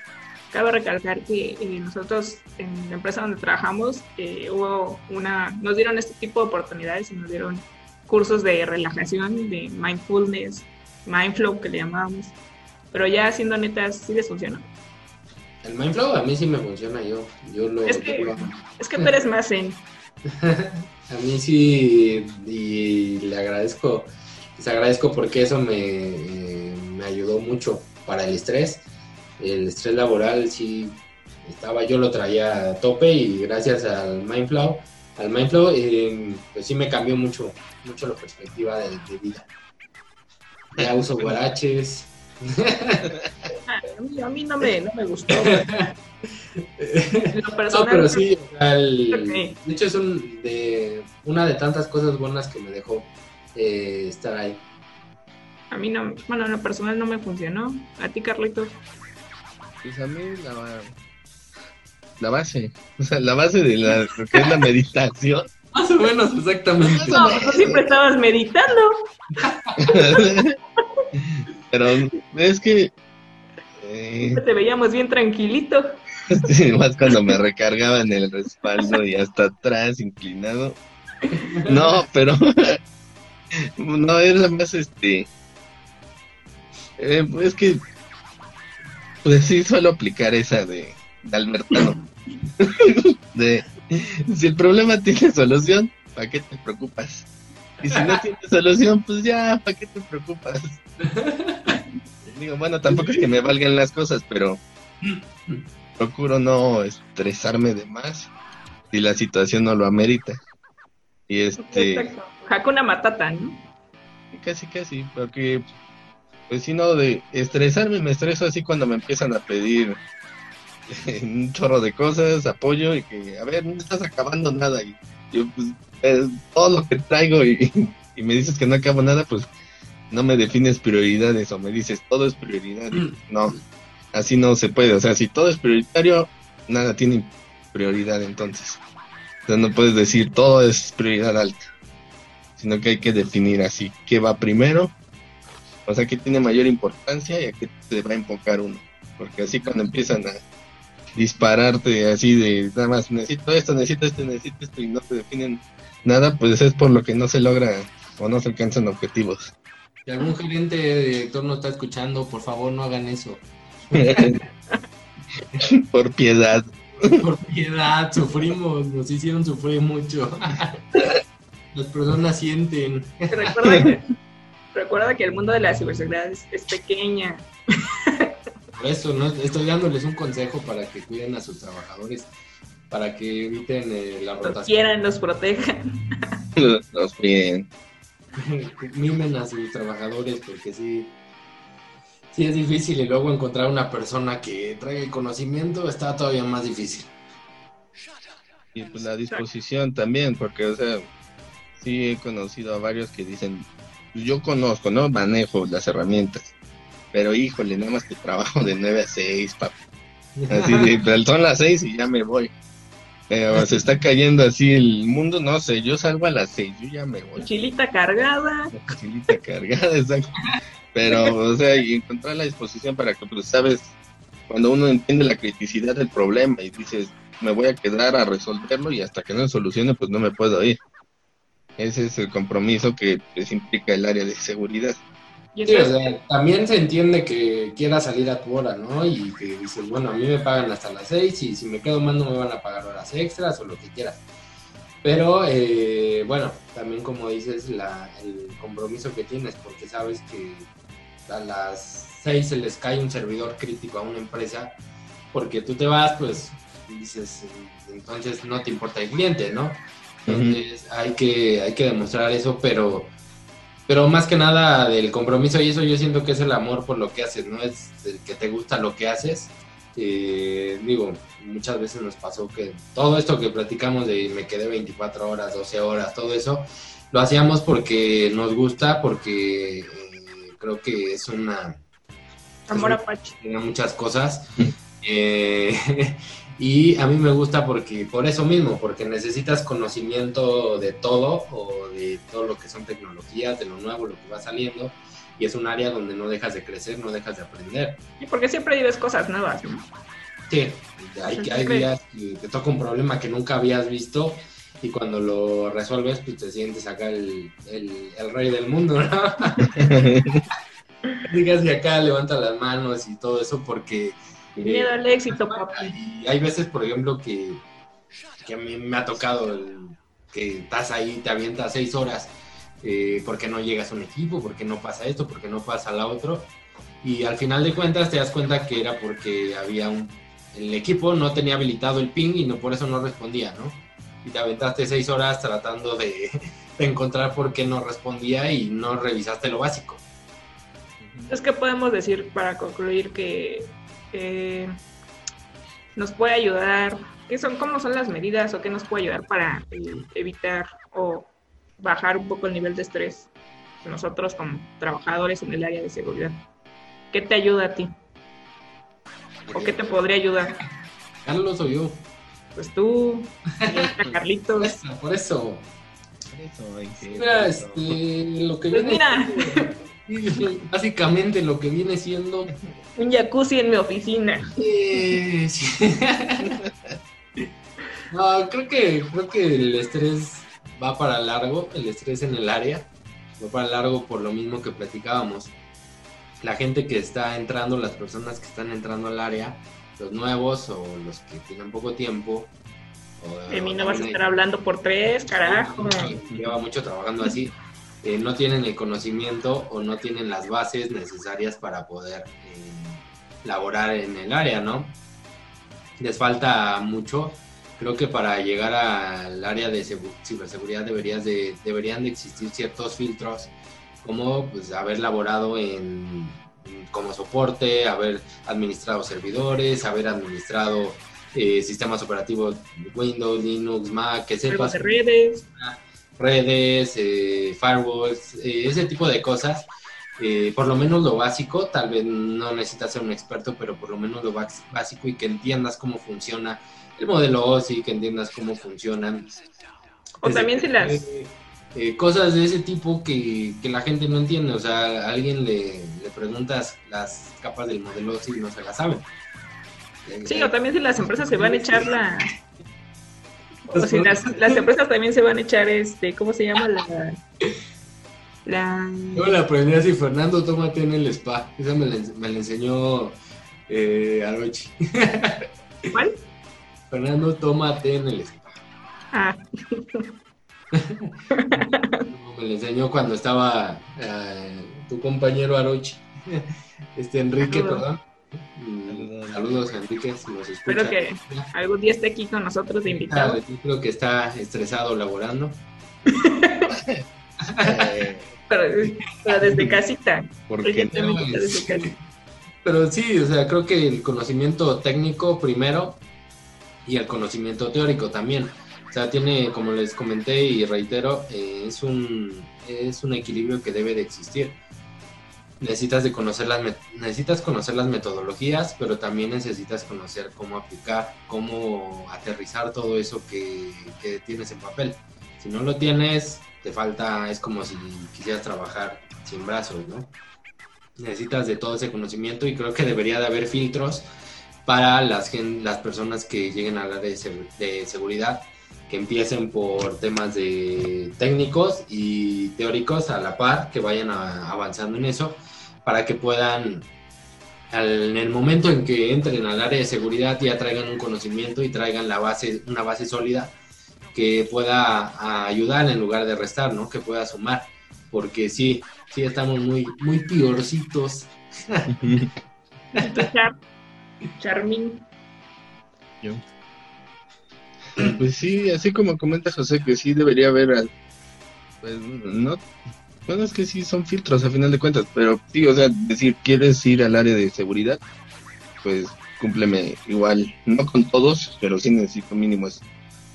B: Cabe recalcar que eh, nosotros en la empresa donde trabajamos eh, hubo una, nos dieron este tipo de oportunidades y nos dieron cursos de relajación, de mindfulness, mindflow que le llamábamos. Pero ya siendo netas, sí les funciona.
D: El Mindflow a mí sí me funciona, yo, yo lo,
B: Es que-
D: lo-
B: Es que tú eres más zen.
D: A mí sí, y le agradezco, les agradezco porque eso me, eh, me ayudó mucho para el estrés. El estrés laboral sí estaba, yo lo traía a tope y gracias al Mindflow, al Mindflow, eh, pues sí me cambió mucho, mucho la perspectiva de, de vida. Ya uso guaraches.
B: A mí, a mí no, me, no me gustó.
D: No, pero sí, o sea, el-
B: Ok.
D: de hecho es un, de, una de tantas cosas buenas que me dejó eh, estar ahí.
B: a mí no, bueno, en lo personal no me funcionó. A ti, Carlito.
C: Pues a mí la, la base, o sea, la base de la, lo que es la meditación.
D: Más o menos, exactamente.
B: No, tú siempre estabas meditando.
C: Pero es que eh,
B: Te veíamos bien tranquilito.
C: sí, más cuando me recargaba en el respaldo y hasta atrás inclinado. No, pero no era más este eh, es que pues sí suelo aplicar esa de, de Albertano. de si el problema tiene solución, ¿para qué te preocupas? Y si no tiene solución, pues ya, ¿para qué te preocupas? Digo, bueno, tampoco es que me valgan las cosas, pero procuro no estresarme de más si la situación no lo amerita. Y este.
B: Hakuna Matata, ¿no?
C: casi, casi, porque pues si no, de estresarme, me estreso así cuando me empiezan a pedir un chorro de cosas, apoyo y que, a ver, no estás acabando nada. Y yo, pues, eh, todo lo que traigo y, y me dices que no acabo nada, pues no me defines prioridades o me dices todo es prioridad. Y, no, así no se puede. O sea, si todo es prioritario, nada tiene prioridad entonces. O sea, no puedes decir todo es prioridad alta, sino que hay que definir así qué va primero, o sea, qué tiene mayor importancia y a qué se va a enfocar uno. Porque así cuando empiezan a dispararte así de nada más necesito esto, necesito esto, necesito esto y no te definen nada, pues es por lo que no se logra o no se alcanzan objetivos.
D: Si algún gerente director no está escuchando, por favor no hagan eso.
C: por piedad.
D: Por piedad, sufrimos, nos hicieron sufrir mucho. Las personas sienten.
B: Recuerda que, recuerda que el mundo de la ciberseguridad es, es pequeña.
D: por eso no estoy dándoles un consejo para que cuiden a sus trabajadores, para que eviten eh, la
B: Los
D: rotación.
B: quieran, los protejan.
C: Los, los cuiden.
D: mimen a sus trabajadores porque sí, sí es difícil y luego encontrar una persona que traiga el conocimiento está todavía más difícil.
C: Y pues la disposición también, porque, o sea, sí he conocido a varios que dicen, pues yo conozco, ¿no? Manejo las herramientas. Pero híjole, nada más que trabajo de 9 a 6, papi. Así de, pero son las 6 y ya me voy. Pero se está cayendo así el mundo, no sé, yo salgo a las 6, yo ya me voy.
B: Mochilita cargada.
C: La mochilita cargada, exacto. Pero, o sea, y encontrar la disposición para que, pues, sabes, cuando uno entiende la criticidad del problema y dices, me voy a quedar a resolverlo y hasta que no se solucione, pues no me puedo ir. Ese es el compromiso que pues, implica el área de seguridad.
B: Y
D: Sí, o
B: eso
D: sea, también se entiende que quieras salir a tu hora, ¿no? Y que dices, bueno, a mí me pagan hasta las 6 y si me quedo más no me van a pagar horas extras o lo que quieras. Pero, eh, bueno, también como dices, la, el compromiso que tienes, porque sabes que a las 6 se les cae un servidor crítico a una empresa, porque tú te vas, pues dices, entonces no te importa el cliente, ¿no? Entonces hay, que, hay que demostrar eso, pero pero más que nada del compromiso y eso yo siento que es el amor por lo que haces, ¿no? Es el que te gusta lo que haces. Eh, digo, muchas veces nos pasó que todo esto que platicamos de me quedé 24 horas, 12 horas, todo eso, lo hacíamos porque nos gusta, porque eh, creo que es una...
B: amor apache.
D: tiene muchas cosas. Eh, y a mí me gusta porque por eso mismo, porque necesitas conocimiento de todo o de todo lo que son tecnologías, de lo nuevo, lo que va saliendo. Y es un área donde no dejas de crecer, no dejas de aprender.
B: Y porque siempre vives cosas nuevas, ¿no?
D: Sí, hay, hay días que te toca un problema que nunca habías visto y cuando lo resuelves, pues te sientes acá el, el, el rey del mundo, ¿no? Digas que acá levanta las manos y todo eso porque...
B: Sin miedo al éxito, papi.
D: Y hay veces, por ejemplo, que, que a mí me ha tocado el- que estás ahí, te avientas seis horas eh, porque no llegas a un equipo, porque no pasa esto, porque no pasa la otro. Y al final de cuentas te das cuenta que era porque había un... El equipo no tenía habilitado el ping y no por eso no respondía, ¿no? Y te aventaste seis horas tratando de, de encontrar por qué no respondía y no revisaste lo básico.
B: Es que podemos decir para concluir que eh, nos puede ayudar, ¿qué son, cómo son las medidas o qué nos puede ayudar para eh, evitar o bajar un poco el nivel de estrés nosotros como trabajadores en el área de seguridad? ¿Qué te ayuda a ti? ¿O qué te podría ayudar?
D: Carlos o yo.
B: Pues tú,
D: Por
B: Carlitos.
D: eso, por eso. Mira, este, lo que
B: Pues
D: viene
B: mira.
D: Básicamente lo que viene siendo
B: Un jacuzzi en mi oficina.
D: eh, sí. no, creo que creo que el estrés va para largo, el estrés en el área va para largo por lo mismo que platicábamos. La gente que está entrando, las personas que están entrando al área, los nuevos o los que tienen poco tiempo. o-
B: De mí no vas a estar hablando por tres, carajo.
D: lleva mucho trabajando así, eh, no tienen el conocimiento o no tienen las bases necesarias para poder eh, laborar en el área, ¿no? Les falta mucho. Creo que para llegar al área de segu- ciberseguridad deberías de, deberían de existir ciertos filtros, como pues, haber laborado en, como soporte, haber administrado servidores, haber administrado eh, sistemas operativos Windows, Linux, Mac, que sepas
B: de redes.
D: Redes, eh, firewalls, eh, ese tipo de cosas. Eh, por lo menos lo básico, tal vez no necesitas ser un experto, pero por lo menos lo básico y que entiendas cómo funciona el modelo OSI, que entiendas cómo funcionan.
B: O también si las...
D: Eh, cosas de ese tipo que, que la gente no entiende, o sea, a alguien le, le preguntas las capas del modelo OSI y no se las saben.
B: Sí, o también si las empresas se van a echar la... O si las, las empresas también se van a echar, este, ¿cómo se llama? La... La...
D: Yo la aprendí así, Fernando, tómate en el spa. Esa me la, me la enseñó eh, Arochi.
B: ¿Cuál?
D: Fernando, tómate en el spa.
B: Ah,
D: Me la enseñó cuando estaba eh, tu compañero Arochi. Este Enrique,
B: Saludos.
D: perdón. Saludos, Enrique, si nos escucha.
B: Espero que algún día esté aquí con nosotros de invitado.
D: Ah, yo creo que está estresado laborando.
C: Eh,
B: Pero, pero desde casita.
C: porque no,
B: Urgentemente desde casita.
D: Pero sí, o sea, creo que el conocimiento técnico primero y el conocimiento teórico también. O sea, tiene, como les comenté y reitero, eh, es, un, es un equilibrio que debe de existir. Necesitas, de conocer las, necesitas conocer las metodologías, pero también necesitas conocer cómo aplicar, cómo aterrizar todo eso que, que tienes en papel. Si no lo tienes, te falta, es como si quisieras trabajar sin brazos, ¿no? necesitas de todo ese conocimiento y creo que debería de haber filtros para las, las personas que lleguen a la de, de seguridad, que empiecen por temas de técnicos y teóricos a la par, que vayan a- avanzando en eso, para que puedan, al- en el momento en que entren al área de seguridad, ya traigan un conocimiento y traigan la base, una base sólida que pueda a, ayudar en lugar de restar, ¿no? Que pueda sumar, porque sí, sí estamos muy, muy piorcitos.
B: Charmín.
C: Yo. Pues sí, así como comenta José, que sí debería haber, al- pues no, bueno, es que sí son filtros a final de cuentas, pero sí, o sea, decir, quieres ir al área de seguridad, pues cúmpleme igual, no con todos, pero sí necesito mínimo eso.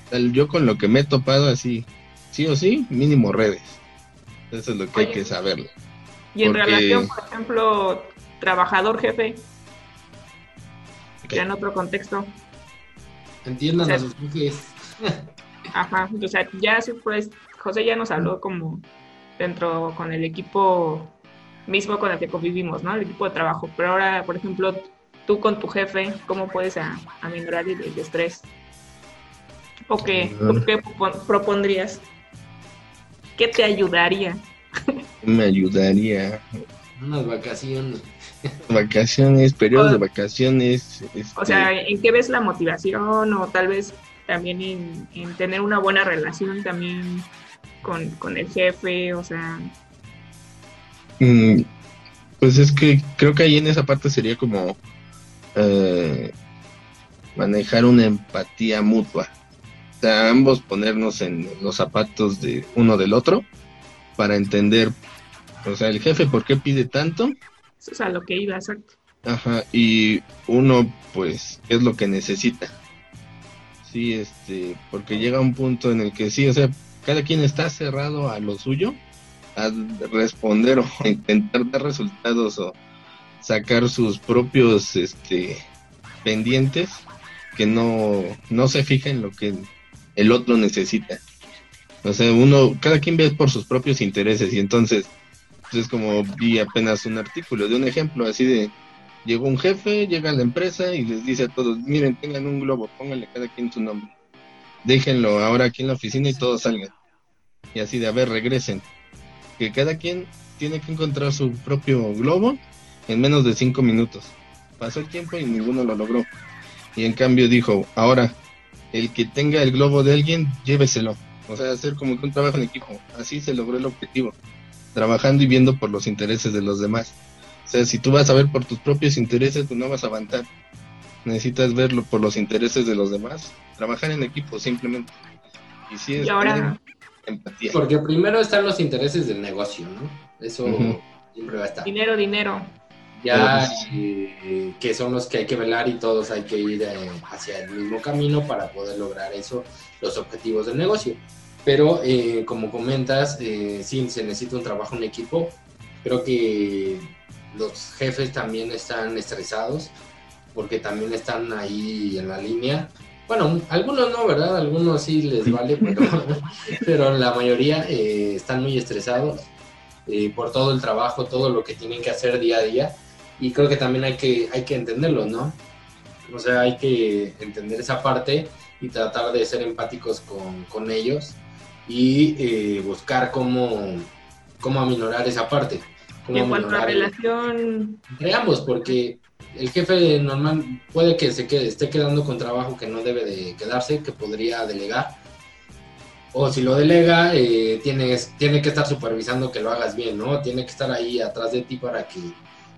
C: O sea, yo con lo que me he topado así, sí o sí, mínimo redes. Eso es lo que hay que saberlo.
B: Y en
C: Porque-
B: relación, por ejemplo, trabajador jefe, ya en otro contexto.
D: Entiendan
B: Sí.
D: a sus jefes.
B: Ajá, o sea, ya se pues, José ya nos habló como dentro con el equipo mismo con el que convivimos, ¿no? El equipo de trabajo. Pero ahora, por ejemplo, tú con tu jefe, ¿cómo puedes a- aminorar el, el estrés? ¿O qué, o qué propon- propondrías? ¿Qué te ayudaría?
C: Me ayudaría.
D: Unas vacaciones.
C: Vacaciones, periodos de vacaciones.
B: O
C: este,
B: sea, ¿en qué ves la motivación? O tal vez también en, en tener una buena relación también con, con el jefe, o sea,
C: Mm, Pues es que creo que ahí en esa parte sería como eh, manejar una empatía mutua. O sea, ambos ponernos en los zapatos de uno del otro para entender, o sea, el jefe por qué pide tanto,
B: eso es a lo que iba, exacto.
C: ajá, y uno pues es lo que necesita. Sí, este, porque llega un punto en el que sí, o sea, cada quien está cerrado a lo suyo, a responder o a intentar dar resultados o sacar sus propios este pendientes que no, no se fija en lo que el otro necesita. O sea, uno, cada quien ve por sus propios intereses y entonces pues, es como vi apenas un artículo de un ejemplo así de llegó un jefe, llega a la empresa y les dice a todos, miren, tengan un globo, pónganle cada quien su nombre. Déjenlo ahora aquí en la oficina y todos salgan. Y así de, a ver, regresen. Que cada quien tiene que encontrar su propio globo en menos de cinco minutos. Pasó el tiempo y ninguno lo logró. Y en cambio dijo, ahora, el que tenga el globo de alguien, lléveselo. O sea, hacer como que un trabajo en equipo. Así se logró el objetivo. Trabajando y viendo por los intereses de los demás. O sea, si tú vas a ver por tus propios intereses, tú no vas a avanzar. Necesitas verlo por los intereses de los demás. Trabajar en equipo, simplemente. Y si es
B: Y ahora,
C: empatía.
D: Porque primero están los intereses del negocio, ¿no? Eso siempre va a estar.
B: dinero, dinero.
D: Ya eh, que son los que hay que velar y todos hay que ir eh, hacia el mismo camino para poder lograr eso, los objetivos del negocio. Pero eh, como comentas, eh, sí se necesita un trabajo en equipo. Creo que los jefes también están estresados porque también están ahí en la línea. Bueno, algunos no, ¿verdad? Algunos sí les vale, pero, pero la mayoría eh, están muy estresados eh, por todo el trabajo, todo lo que tienen que hacer día a día. Y creo que también hay que, hay que entenderlo, ¿no? O sea, hay que entender esa parte y tratar de ser empáticos con, con ellos y eh, buscar cómo, cómo aminorar esa parte. Cómo
B: en cuanto a relación,
D: entre ambos, porque el jefe normal puede que se quede, esté quedando con trabajo que no debe de quedarse, que podría delegar. O si lo delega, eh, tienes, tiene que estar supervisando que lo hagas bien, ¿no? Tiene que estar ahí atrás de ti para que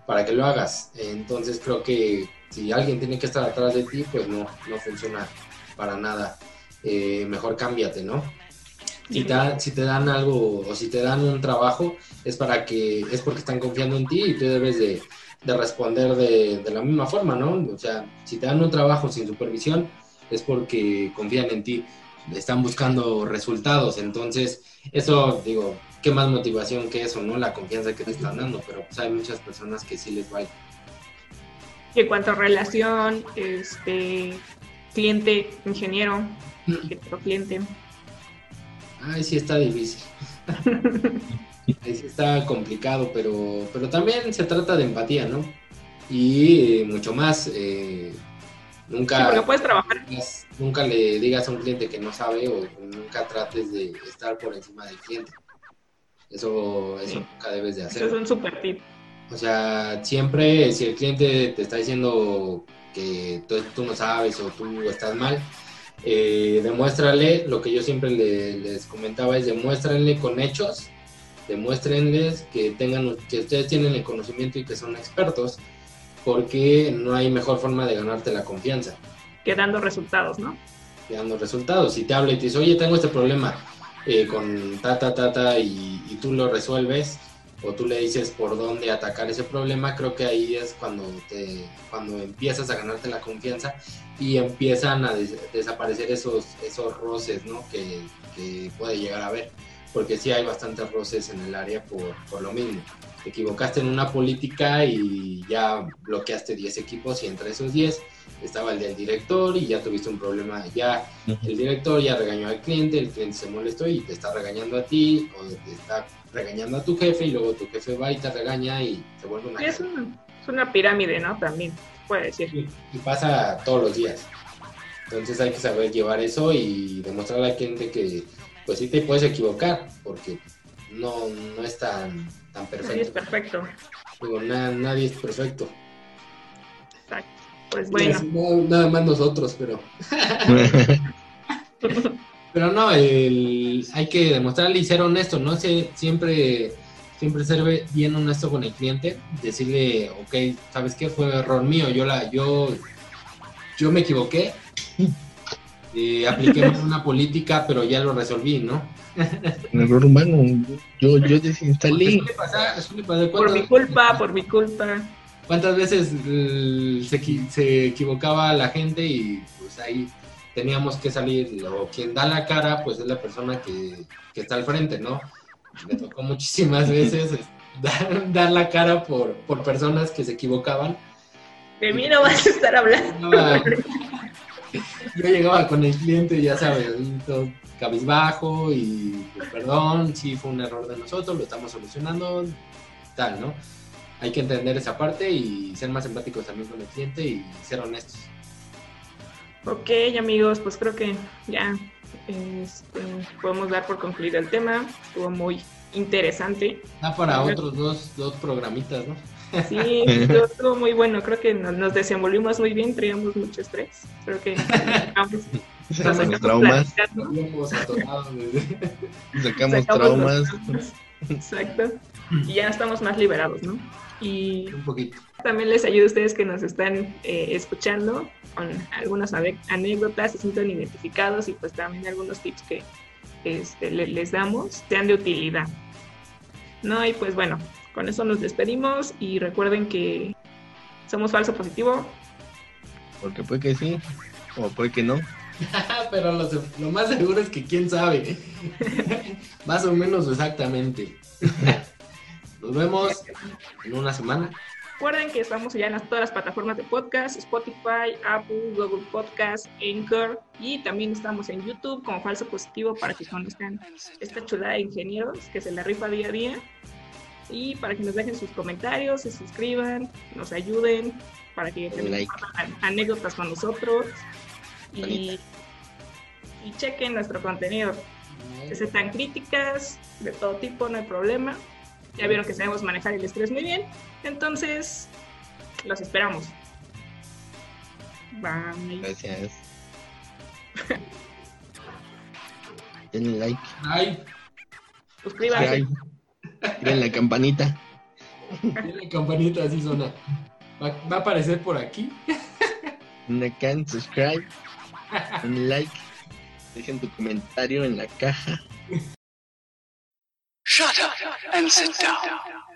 D: para que lo hagas. Entonces creo que si alguien tiene que estar atrás de ti, pues no, no funciona para nada. Eh, mejor cámbiate, ¿no? Si te, dan- si te dan algo o si te dan un trabajo, es para que es porque están confiando en ti y tú debes de, de responder de, de la misma forma, ¿no? O sea, si te dan un trabajo sin supervisión, es porque confían en ti, están buscando resultados, entonces eso, digo, qué más motivación que eso, ¿no? La confianza que te están dando, pero pues hay muchas personas que sí les vale.
B: Y en cuanto a relación, este, cliente, ingeniero, otro cliente.
D: Ay, sí está difícil. Ahí sí está complicado, pero, pero también se trata de empatía, ¿no? Y eh, mucho más, eh,
B: Sí,
D: nunca,
B: porque puedes trabajar.
D: digas- nunca le digas a un cliente que no sabe o nunca trates de estar por encima del cliente. Eso, eso
B: Sí.
D: nunca debes de
B: Eso es
D: hacer.
B: un super tip.
D: O sea, siempre si el cliente te está diciendo que tú, tú no sabes o tú estás mal, eh, demuéstrale, lo que yo siempre le- les comentaba es demuéstrenle con hechos, demuéstrenles que tengan, que ustedes tienen el conocimiento y que son expertos, porque no hay mejor forma de ganarte la confianza,
B: Que dando resultados, ¿no?
D: que dando resultados. Si te habla y te dice, oye, tengo este problema eh, con ta, ta, ta, ta, y, y tú lo resuelves, o tú le dices por dónde atacar ese problema, creo que ahí es cuando, te, cuando empiezas a ganarte la confianza y empiezan a des- desaparecer esos, esos roces ¿no? que, que puede llegar a haber. Porque sí hay bastantes roces en el área por, por lo mismo. Te equivocaste en una política y ya bloqueaste 10 equipos y entre esos 10 estaba el del director y ya tuviste un problema. Ya el director ya regañó al cliente, el cliente se molestó y te está regañando a ti o te está regañando a tu jefe y luego tu jefe va y te regaña y se vuelve una...
B: Es, un- es una pirámide, ¿no? También, puede decir.
D: Y y pasa todos los días. Entonces hay que saber llevar eso y demostrarle al cliente que pues sí te puedes equivocar porque no, no es tan, tan
B: Nadie es
D: perfecto.
B: perfecto.
D: Digo, na- nadie es perfecto.
B: Exacto. Pues bueno,
D: No, nada más nosotros, pero... Pero no, el- hay que demostrarle y ser honesto, ¿no? Se- siempre, siempre ser bien honesto con el cliente, decirle, ok, ¿sabes qué? Fue error mío, yo la, yo, yo me equivoqué, eh, apliqué una política, pero ya lo resolví, ¿no?
C: Un error humano. Yo, yo desinstalé.
D: suele pasar, suele pasar.
B: por mi
D: ¿Cuántas-
B: culpa, por mi culpa.
D: ¿Cuántas veces eh, se, se equivocaba la gente y pues ahí teníamos que salir? O quien da la cara, pues es la persona que, que está al frente, ¿no? Me tocó muchísimas veces es, dar, dar la cara por, por personas que se equivocaban.
B: De mí no vas a estar hablando.
D: Llegaba- Yo llegaba con el cliente, ya sabes, todo cabizbajo y pues, perdón, sí fue un error de nosotros, lo estamos solucionando, tal, ¿no? Hay que entender esa parte y ser más empáticos también con el cliente y ser honestos.
B: Ok, amigos, pues creo que ya este, podemos dar por concluido el tema. Estuvo muy interesante.
D: Da para otros dos, dos programitas, ¿no?
B: Sí, estuvo, estuvo muy bueno. Creo que nos, nos desenvolvimos muy bien, traíamos mucho estrés. Creo que sacamos, nos
C: Sacamos
B: sacamos
C: traumas. Sacamos
B: sacamos
C: traumas.
B: Exacto. Y ya estamos más liberados, ¿no? Y
D: un poquito.
B: también les ayuda a ustedes que nos están eh, escuchando con algunas anécdotas, se sienten identificados y pues también algunos tips que este, le- les damos sean de utilidad. No, y pues bueno, con eso nos despedimos y recuerden que somos falso positivo.
C: Porque puede que sí. O puede que no.
D: Pero lo, más seguro es que quién sabe. más o menos exactamente. Nos vemos en una semana.
B: Recuerden que estamos ya en las- todas las plataformas de podcast, Spotify, Apple, Google Podcast, Anchor y también estamos en YouTube como Falso Positivo para que conozcan esta chulada de ingenieros que se la rifa día a día y para que nos dejen sus comentarios, se suscriban, nos ayuden para que
C: like.
B: compartan anécdotas con nosotros y, chequen nuestro contenido. Que sean críticas de todo tipo, no hay problema. Ya vieron que sabemos manejar el estrés muy bien. Entonces, los esperamos. Bye.
C: Gracias. Denle like.
D: Ay,
B: Suscríbanse.
C: Denle la campanita.
D: la campanita así suena. Va, va a aparecer por aquí.
C: Una can, subscribe, un like, dejen tu comentario en la caja.
A: Shut up and sit down.